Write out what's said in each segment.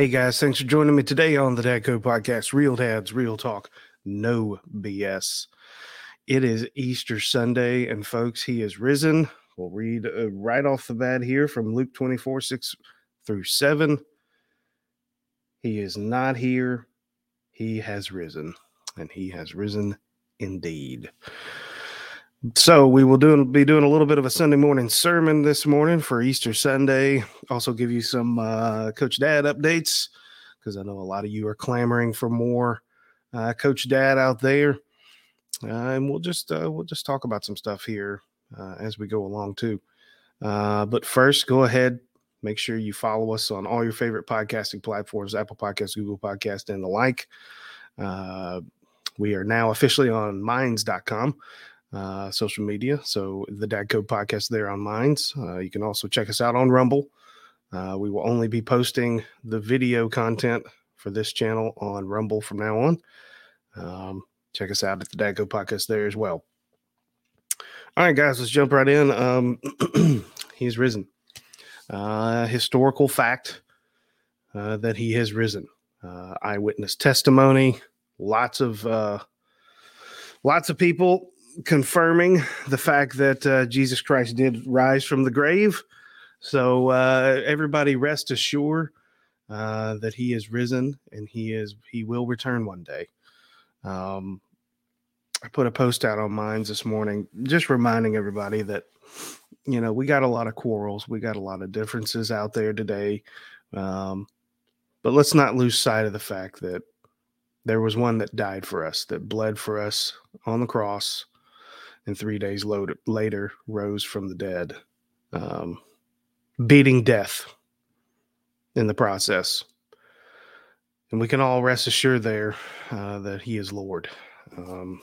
Hey guys, thanks for joining me today on the Dad Code Podcast. Real dads, real talk, no BS. It is Easter Sunday, and folks, he is risen. We'll read uh, right off the bat here from Luke 24 6 through 7. He is not here, he has risen, and he has risen indeed. So we will do be doing a little bit of a Sunday morning sermon this morning for Easter Sunday. Also give you some uh, Coach Dad updates because I know a lot of you are clamoring for more uh, Coach Dad out there, uh, and we'll just uh, we'll just talk about some stuff here uh, as we go along too. Uh, but first, go ahead, make sure you follow us on all your favorite podcasting platforms: Apple Podcasts, Google Podcast, and the like. we are now officially on Minds.com uh, social media. So the Dad Code podcast there on Minds. Uh, you can also check us out on Rumble. Uh, we will only be posting the video content for this channel on Rumble from now on. Um, check us out at the Dad Code podcast there as well. All right, guys, let's jump right in. Um, he's risen. Uh, historical fact uh, that he has risen. Eyewitness testimony. Lots of lots of people confirming the fact that uh, Jesus Christ did rise from the grave. So uh, everybody rest assured uh, that he is risen and he is he will return one day. Um, I put a post out on Minds this morning, just reminding everybody that you know we got a lot of quarrels, we got a lot of differences out there today, um, but let's not lose sight of the fact that there was one that died for us, that bled for us on the cross, and three days later rose from the dead, um, beating death in the process. And we can all rest assured there uh, that He is Lord. Um,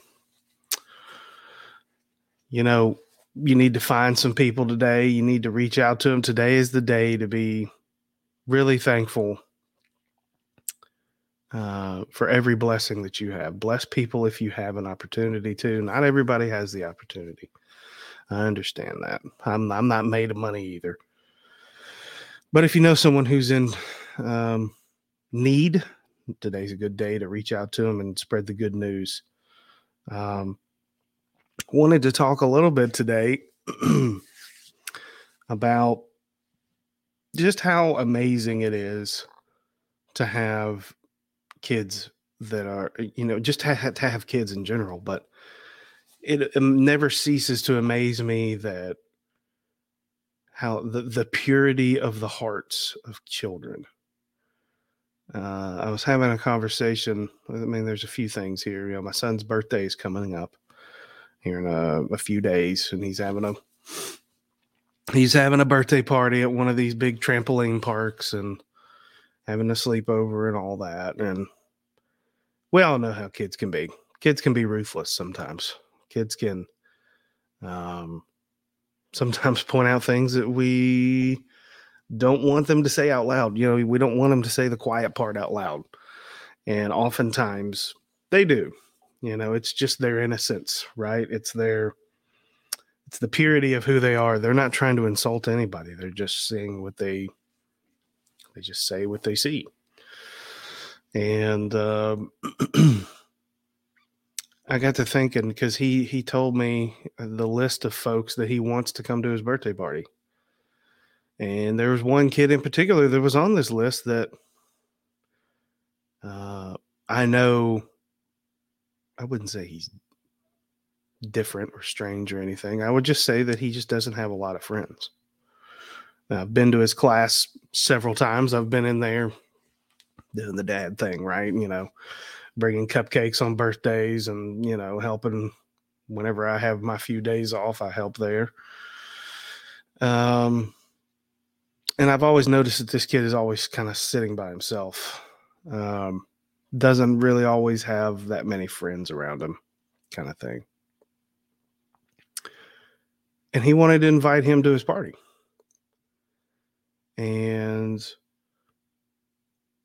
you know, you need to find some people today. You need to reach out to them. Today is the day to be really thankful uh, for every blessing that you have. Bless people if you have an opportunity to. Not everybody has the opportunity. I understand that. I'm I'm not made of money either. But if you know someone who's in um, need, today's a good day to reach out to them and spread the good news. Um, wanted to talk a little bit today about just how amazing it is to have kids that are you know just to, to have kids in general but it, it never ceases to amaze me that how the, the purity of the hearts of children. Uh, i was having a conversation i mean there's a few things here you know my son's birthday is coming up here in a, a few days and he's having a he's having a birthday party at one of these big trampoline parks and having a sleepover and all that. And we all know how kids can be. Kids can be ruthless sometimes. Kids can um, sometimes point out things that we don't want them to say out loud. You know, we don't want them to say the quiet part out loud. And oftentimes they do. You know, it's just their innocence, right? It's their it's the purity of who they are. They're not trying to insult anybody. They're just saying what they they just say what they see. And um, I got to thinking because he he told me the list of folks that he wants to come to his birthday party. And there was one kid in particular that was on this list that uh, I know. I wouldn't say he's different or strange or anything. I would just say that he just doesn't have a lot of friends. I've been to his class several times. I've been in there doing the dad thing, right? You know, bringing cupcakes on birthdays and, you know, helping whenever I have my few days off, I help there. Um, and I've always noticed that this kid is always kind of sitting by himself. Um, doesn't really always have that many friends around him, kind of thing. And he wanted to invite him to his party and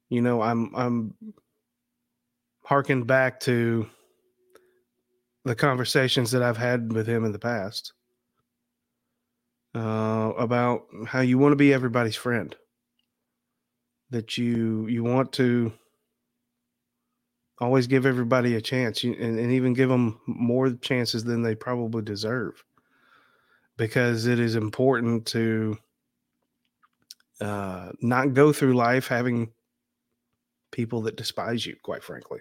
you know i'm i'm harkened back to the conversations that i've had with him in the past uh, about how you want to be everybody's friend that you you want to always give everybody a chance and, and even give them more chances than they probably deserve because it is important to uh, not go through life having people that despise you, quite frankly.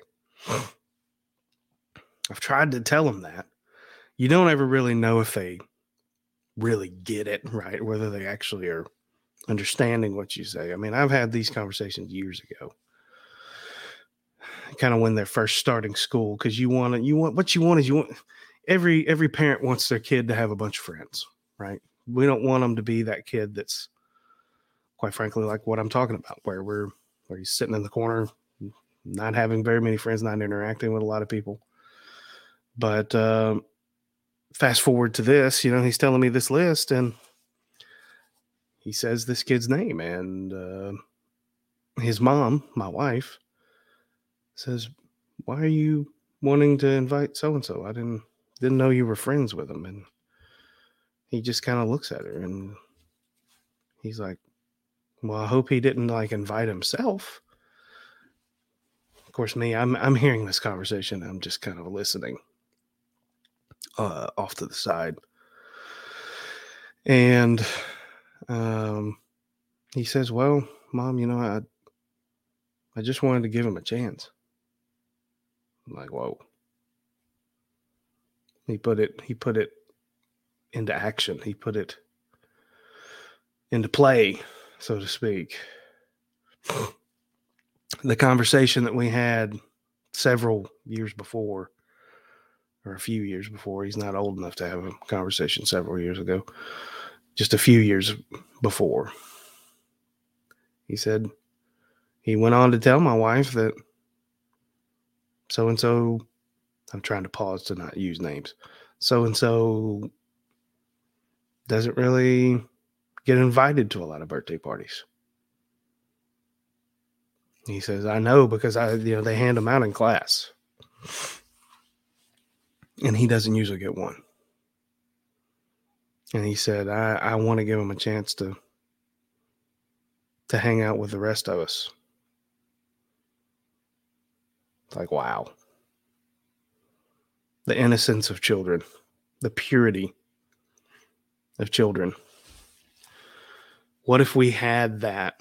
I've tried to tell them that. You don't ever really know if they really get it, right? Whether they actually are understanding what you say. I mean, I've had these conversations years ago. Kind of when they're first starting school, because you want to, you want what you want is you want every every parent wants their kid to have a bunch of friends, right? We don't want them to be that kid that's quite frankly like what I'm talking about, where we're where he's sitting in the corner, not having very many friends, not interacting with a lot of people. But um, fast forward to this, you know, he's telling me this list and he says this kid's name and uh, his mom, my wife, says, "Why are you wanting to invite so and so? I didn't didn't know you were friends with him." And he just kind of looks at her and he's like, "Well, I hope he didn't like invite himself." Of course, me, I'm I'm hearing this conversation. I'm just kind of listening uh, off to the side, and um, he says, "Well, mom, you know, I I just wanted to give him a chance." I'm like, whoa. He put it. He put it into action. He put it into play, so to speak. the conversation that we had several years before, or a few years before, he's not old enough to have a conversation several years ago just a few years before. He said he went on to tell my wife that so and so, I'm trying to pause to not use names, so and so doesn't really get invited to a lot of birthday parties. He says, I know because I, you know, they hand them out in class. And he doesn't usually get one and he said, "I I want to give him a chance to to hang out with the rest of us." It's like wow, the innocence of children, the purity of children. What if we had that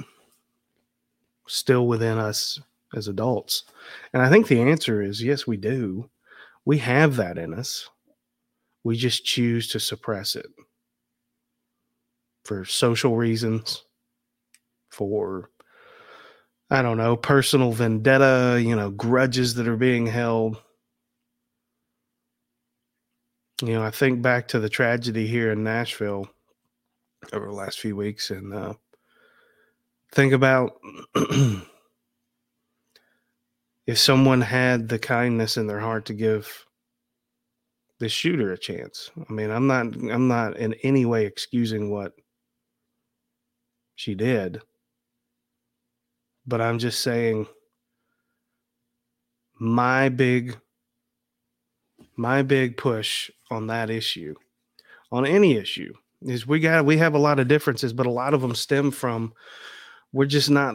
still within us as adults? And I think the answer is yes, we do. We have that in us. We just choose to suppress it for social reasons, for I don't know, personal vendetta, you know, grudges that are being held. You know, I think back to the tragedy here in Nashville over the last few weeks and uh, think about if someone had the kindness in their heart to give the shooter a chance. I mean, I'm not I'm not in any way excusing what she did. But I'm just saying my big my big push on that issue on any issue is we got we have a lot of differences but a lot of them stem from we're just not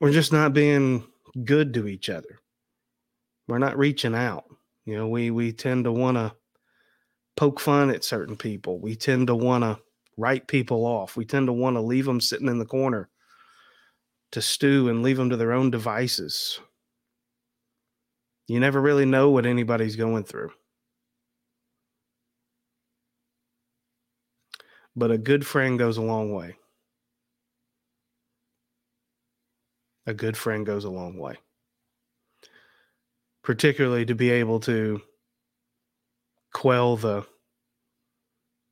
we're just not being good to each other we're not reaching out you know we we tend to want to poke fun at certain people we tend to want to write people off. We tend to want to leave them sitting in the corner to stew and leave them to their own devices. You never really know what anybody's going through. But a good friend goes a long way. A good friend goes a long way. Particularly to be able to quell the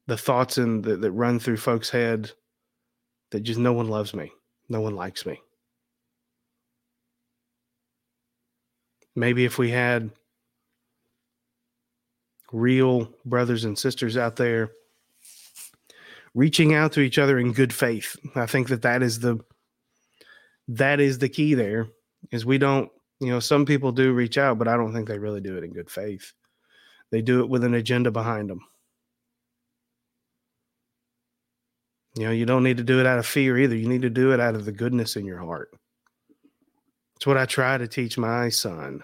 the thoughts in the, that run through folks' head that just no one loves me, no one likes me. Maybe if we had real brothers and sisters out there reaching out to each other in good faith, I think that that is the that is the key there is we don't you know some people do reach out but i don't think they really do it in good faith they do it with an agenda behind them You know, you don't need to do it out of fear either. You need to do it out of the goodness in your heart. It's what I try to teach my son.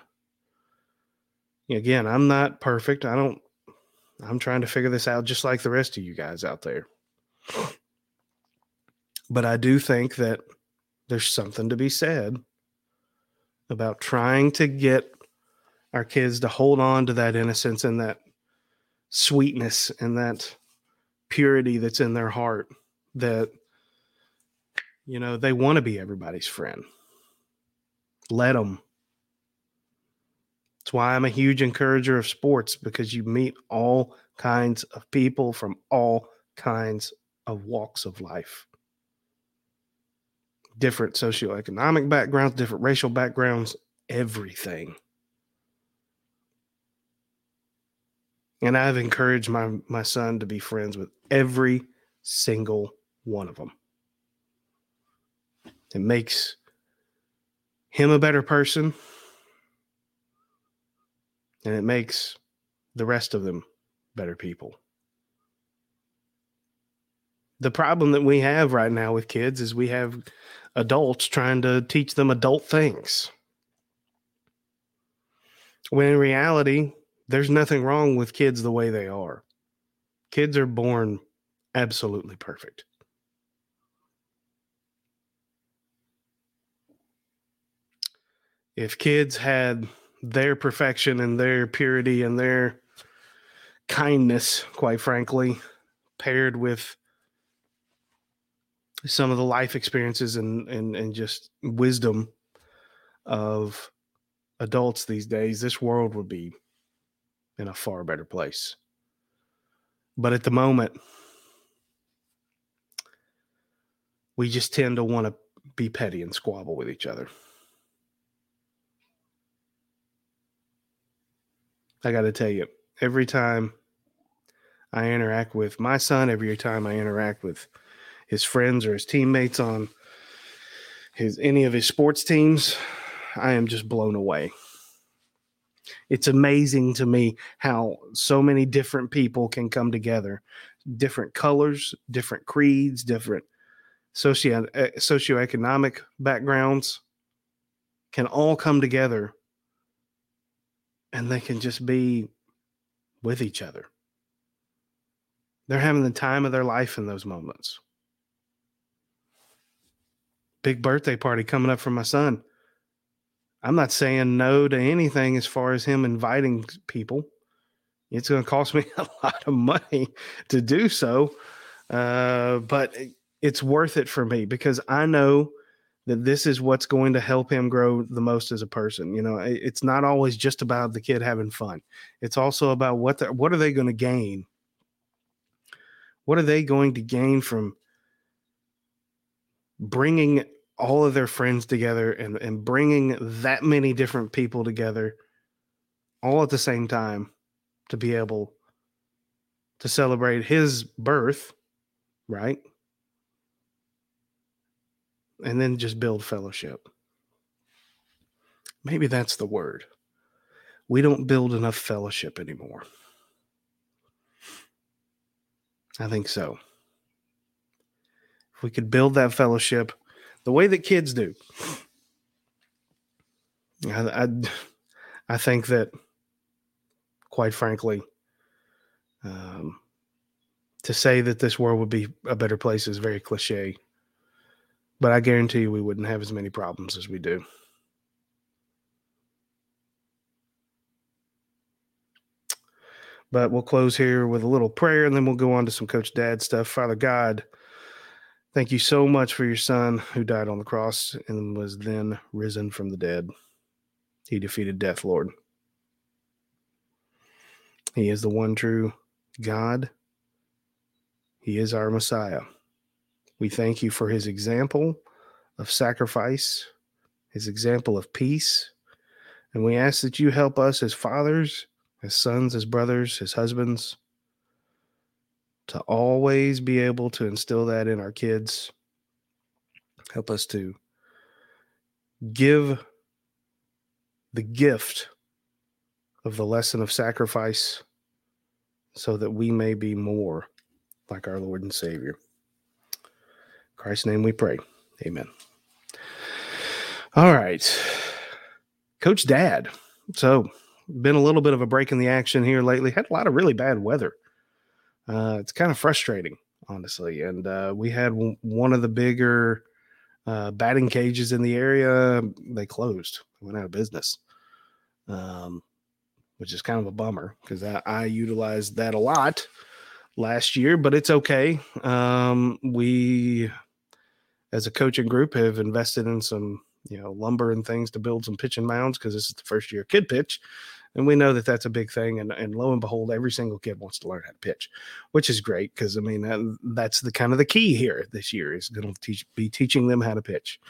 Again, I'm not perfect. I don't, I'm trying to figure this out just like the rest of you guys out there. But I do think that there's something to be said about trying to get our kids to hold on to that innocence and that sweetness and that purity that's in their heart that you know they want to be everybody's friend. Let them that's why i'm a huge encourager of sports because you meet all kinds of people from all kinds of walks of life different socioeconomic backgrounds different racial backgrounds everything and i've encouraged my my son to be friends with every single one of them. It makes him a better person, and it makes the rest of them better people. The problem that we have right now with kids is we have adults trying to teach them adult things. When in reality, there's nothing wrong with kids the way they are. Kids are born absolutely perfect. If kids had their perfection and their purity and their kindness, quite frankly, paired with some of the life experiences and, and, and just wisdom of adults these days, this world would be in a far better place. But at the moment, we just tend to want to be petty and squabble with each other. I got to tell you, every time I interact with my son, every time I interact with his friends or his teammates on his any of his sports teams, I am just blown away. It's amazing to me how so many different people can come together, different colors, different creeds, different socio eh, socioeconomic backgrounds can all come together and they can just be with each other. They're having the time of their life in those moments. Big birthday party coming up for my son. I'm not saying no to anything as far as him inviting people. It's going to cost me a lot of money to do so. Uh, but it's worth it for me because I know that this is what's going to help him grow the most as a person. You know, it's not always just about the kid having fun. It's also about what the, what are they going to gain? What are they going to gain from bringing all of their friends together and, and bringing that many different people together all at the same time to be able to celebrate his birth, right? and then just build fellowship. Maybe that's the word. We don't build enough fellowship anymore. I think so. If we could build that fellowship the way that kids do, I, I, I think that, quite frankly, um, to say that this world would be a better place is very cliche. But I guarantee you we wouldn't have as many problems as we do. But we'll close here with a little prayer and then we'll go on to some Coach Dad stuff. Father God, thank you so much for your son who died on the cross and was then risen from the dead. He defeated death, Lord. He is the one true God. He is our Messiah. We thank you for his example of sacrifice, his example of peace. And we ask that you help us as fathers, as sons, as brothers, as husbands, to always be able to instill that in our kids. Help us to give the gift of the lesson of sacrifice so that we may be more like our Lord and Savior. Christ's name we pray. Amen. All right. Coach Dad. So, been a little bit of a break in the action here lately. Had a lot of really bad weather. Uh, it's kind of frustrating, honestly. And uh, we had w- one of the bigger uh, batting cages in the area. They closed, went out of business, um, which is kind of a bummer because I, I, utilized that a lot last year, but it's okay. Um, we, as a coaching group, have invested in some you know lumber and things to build some pitching mounds because this is the first year kid pitch and we know that that's a big thing and, and lo and behold every single kid wants to learn how to pitch which is great because i mean that, that's the kind of the key here this year is going to teach be teaching them how to pitch.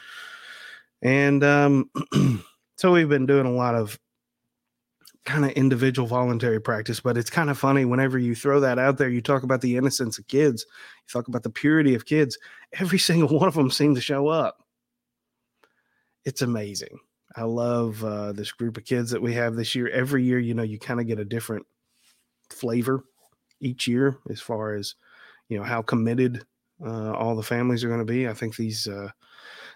And um, so we've been doing a lot of kind of individual voluntary practice but it's kind of funny whenever you throw that out there you talk about the innocence of kids you talk about the purity of kids every single one of them seem to show up. It's amazing I love uh, this group of kids that we have this year. Every year, you know, you kind of get a different flavor each year as far as you know how committed uh, all the families are going to be. I think these uh,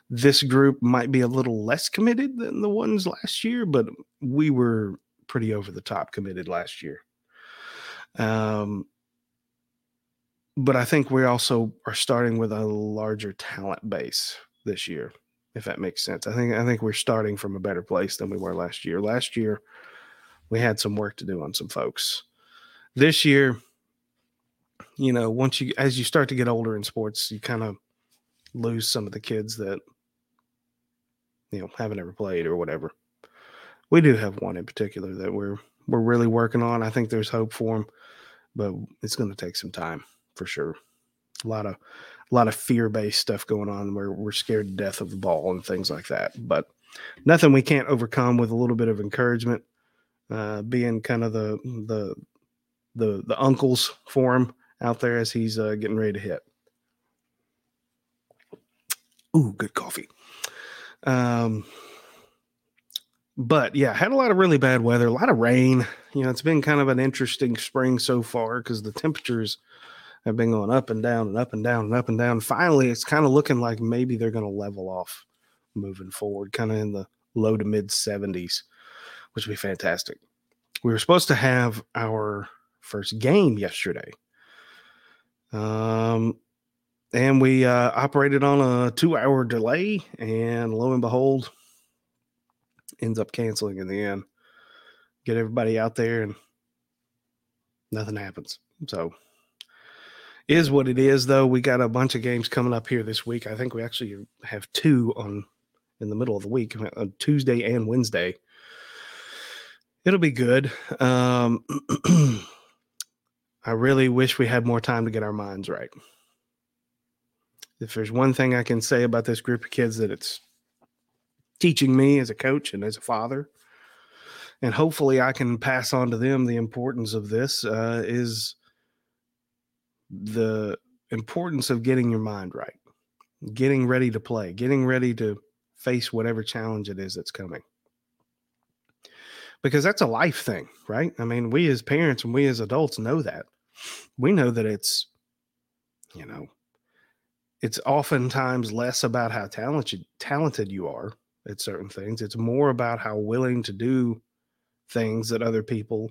this group might be a little less committed than the ones last year, but we were pretty over the top committed last year. Um, but I think we also are starting with a larger talent base this year if that makes sense. I think I think we're starting from a better place than we were last year. Last year we had some work to do on some folks. This year, you know, once you as you start to get older in sports, you kind of lose some of the kids that you know haven't ever played or whatever. We do have one in particular that we're we're really working on. I think there's hope for him, but it's going to take some time for sure. A lot of a lot of fear based stuff going on where we're scared to death of the ball and things like that. But nothing we can't overcome with a little bit of encouragement. Uh, being kind of the the the the uncles for him out there as he's uh, getting ready to hit. Ooh, good coffee. Um, but yeah, had a lot of really bad weather, a lot of rain. You know, it's been kind of an interesting spring so far because the temperatures have been going up and down and up and down and up and down. Finally, it's kind of looking like maybe they're going to level off moving forward, kind of in the low to mid 70s, which would be fantastic. We were supposed to have our first game yesterday. Um, and we uh, operated on a two hour delay, and lo and behold, ends up canceling in the end. Get everybody out there, and nothing happens. So is what it is though. We got a bunch of games coming up here this week. I think we actually have two on in the middle of the week on tuesday and wednesday. It'll be good. Um i really wish we had more time to get our minds right. If there's one thing i can say about this group of kids that it's teaching me as a coach and as a father and hopefully i can pass on to them the importance of this uh, is the importance of getting your mind right, getting ready to play, getting ready to face whatever challenge it is that's coming. Because that's a life thing, right? I mean, we as parents and we as adults know that. We know that it's, you know, it's oftentimes less about how talented talented you are at certain things. It's more about how willing to do things that other people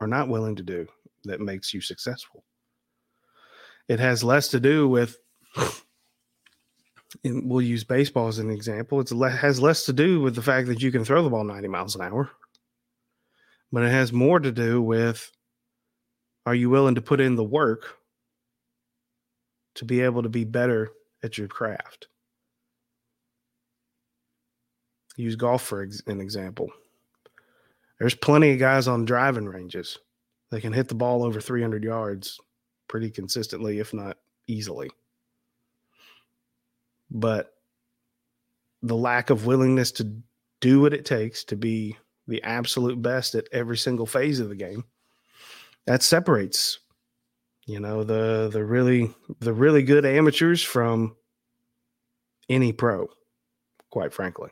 are not willing to do that makes you successful. It has less to do with, we'll use baseball as an example. It has less to do with the fact that you can throw the ball 90 miles an hour, but it has more to do with are you willing to put in the work to be able to be better at your craft? Use golf for an example. There's plenty of guys on driving ranges that can hit the ball over 300 yards pretty consistently, if not easily. But the lack of willingness to do what it takes to be the absolute best at every single phase of the game that separates you know the the really the really good amateurs from any pro quite frankly.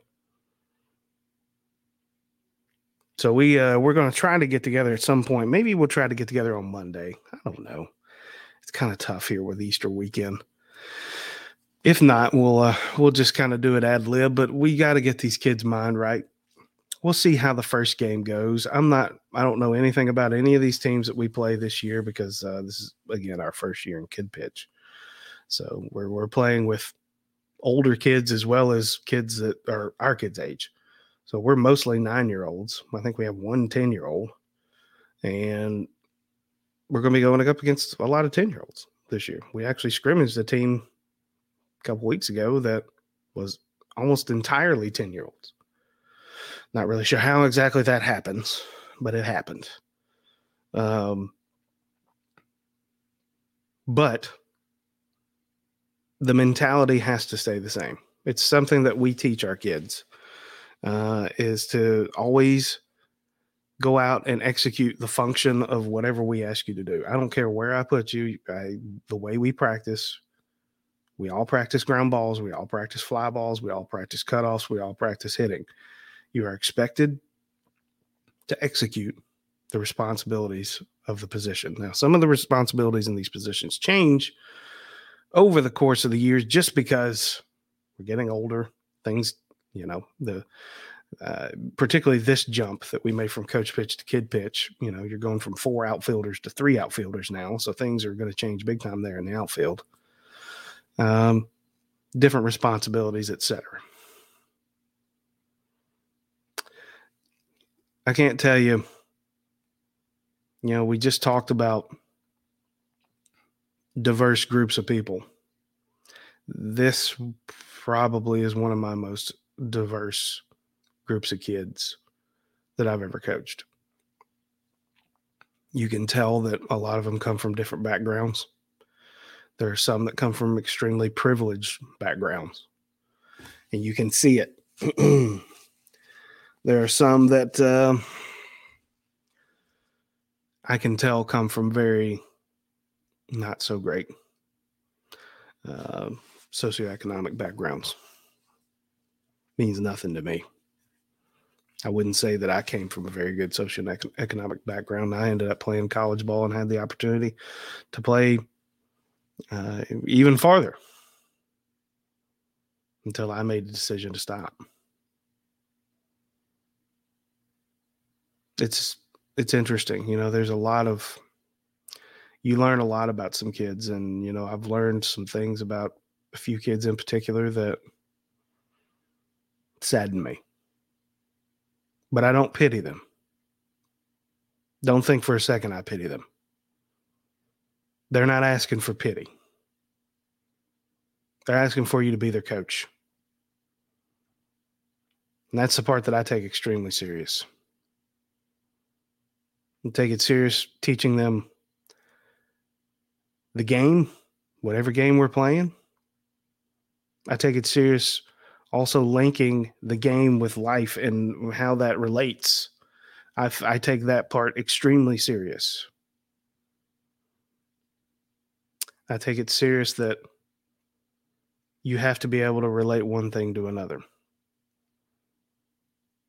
So we uh we're going to try to get together at some point. Maybe we'll try to get together on monday. I don't know it's kind of tough here with Easter weekend. if not, we'll uh, we'll just kind of do it ad lib. But we got to get these kids' mind right. We'll see how the first game goes. I'm not. I don't know anything about any of these teams that we play this year because uh, this is again our first year in kid pitch. So we're we're playing with older kids as well as kids that are our kids' age. So we're mostly nine year olds. I think we have one 10 year old, and we're going to be going up against a lot of 10 year olds this year. We actually scrimmaged a team a couple weeks ago that was almost entirely 10 year olds. Not really sure how exactly that happens, but it happened. Um, but the mentality has to stay the same. It's something that we teach our kids uh, is to always go out and execute the function of whatever we ask you to do. I don't care where I put you. I, the way we practice, we all practice ground balls, we all practice fly balls, we all practice cutoffs, we all practice hitting. You are expected to execute the responsibilities of the position. Now, some of the responsibilities in these positions change over the course of the years just because we're getting older. Things, you know, the uh, particularly this jump that we made from coach pitch to kid pitch. You know, you're going from four outfielders to three outfielders now, so things are going to change big time there in the outfield. Um, different responsibilities, etc. I can't tell you. You know, we just talked about diverse groups of people. This probably is one of my most diverse groups of kids that I've ever coached. You can tell that a lot of them come from different backgrounds. There are some that come from extremely privileged backgrounds, and you can see it. there are some that uh, I can tell come from very not so great uh, socioeconomic backgrounds. Means nothing to me. I wouldn't say that I came from a very good socioeconomic background. I ended up playing college ball and had the opportunity to play uh, even farther until I made the decision to stop. It's it's interesting, you know. There's a lot of you learn a lot about some kids, and you know I've learned some things about a few kids in particular that sadden me but I don't pity them. Don't think for a second I pity them. They're not asking for pity. They're asking for you to be their coach. And that's the part that I take extremely serious. I take it serious teaching them the game, whatever game we're playing. I take it serious also linking the game with life and how that relates. I, I take that part extremely serious. I take it serious that you have to be able to relate one thing to another.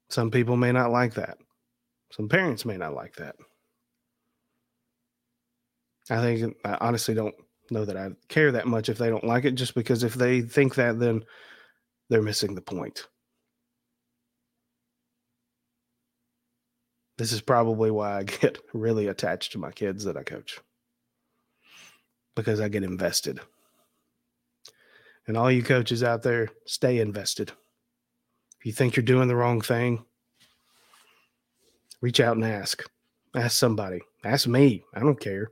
Some people may not like that. Some parents may not like that. I think I honestly don't know that I care that much if they don't like it, just because if they think that, then they're missing the point. This is probably why I get really attached to my kids that I coach because I get invested. And all you coaches out there, stay invested. If you think you're doing the wrong thing, reach out and ask. Ask somebody. Ask me. I don't care.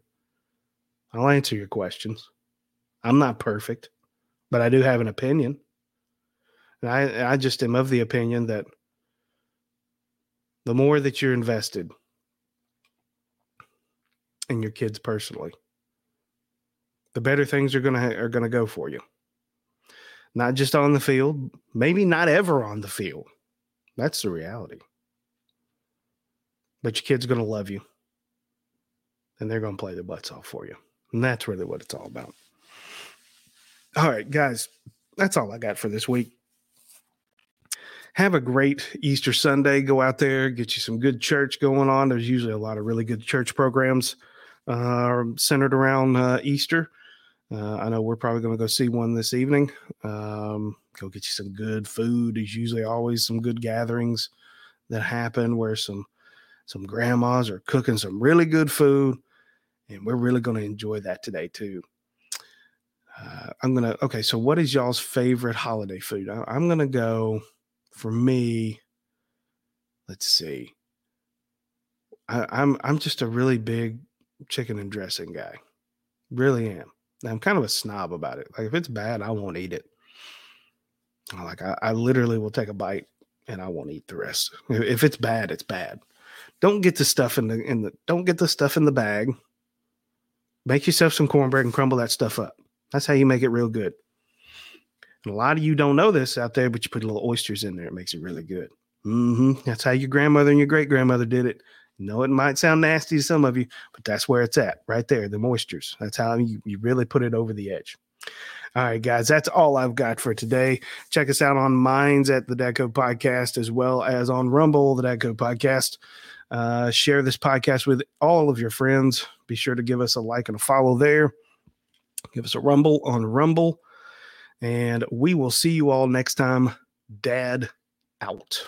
I'll answer your questions. I'm not perfect, but I do have an opinion. And I, I just am of the opinion that the more that you're invested in your kids personally, the better things are gonna are gonna go for you. Not just on the field, maybe not ever on the field. That's the reality. But your kid's gonna love you, and they're gonna play their butts off for you, and that's really what it's all about. All right, guys, that's all I got for this week have a great Easter Sunday. Go out there, get you some good church going on. There's usually a lot of really good church programs uh, centered around uh, Easter. Uh, I know we're probably going to go see one this evening. Um, go get you some good food. There's usually always some good gatherings that happen where some some grandmas are cooking some really good food, and we're really going to enjoy that today too. Uh, I'm gonna okay. So, what is y'all's favorite holiday food? I, I'm gonna go for me. Let's see. I, I'm I'm just a really big chicken and dressing guy. Really am. I'm kind of a snob about it. Like if it's bad, I won't eat it. Like I, I literally will take a bite and I won't eat the rest. If it's bad, it's bad. Don't get the stuff in the in the don't get the stuff in the bag. Make yourself some cornbread and crumble that stuff up. That's how you make it real good. And a lot of you don't know this out there, but you put a little oysters in there. It makes it really good. Mm-hmm. That's how your grandmother and your great grandmother did it. No, it might sound nasty to some of you, but that's where it's at, right there, the moistures. That's how you, you really put it over the edge. All right, guys, that's all I've got for today. Check us out on Minds at the Dad Code Podcast, as well as on Rumble, the Dad Code Podcast. Uh, share this podcast with all of your friends. Be sure to give us a like and a follow there. Give us a rumble on Rumble. And we will see you all next time. Dad out.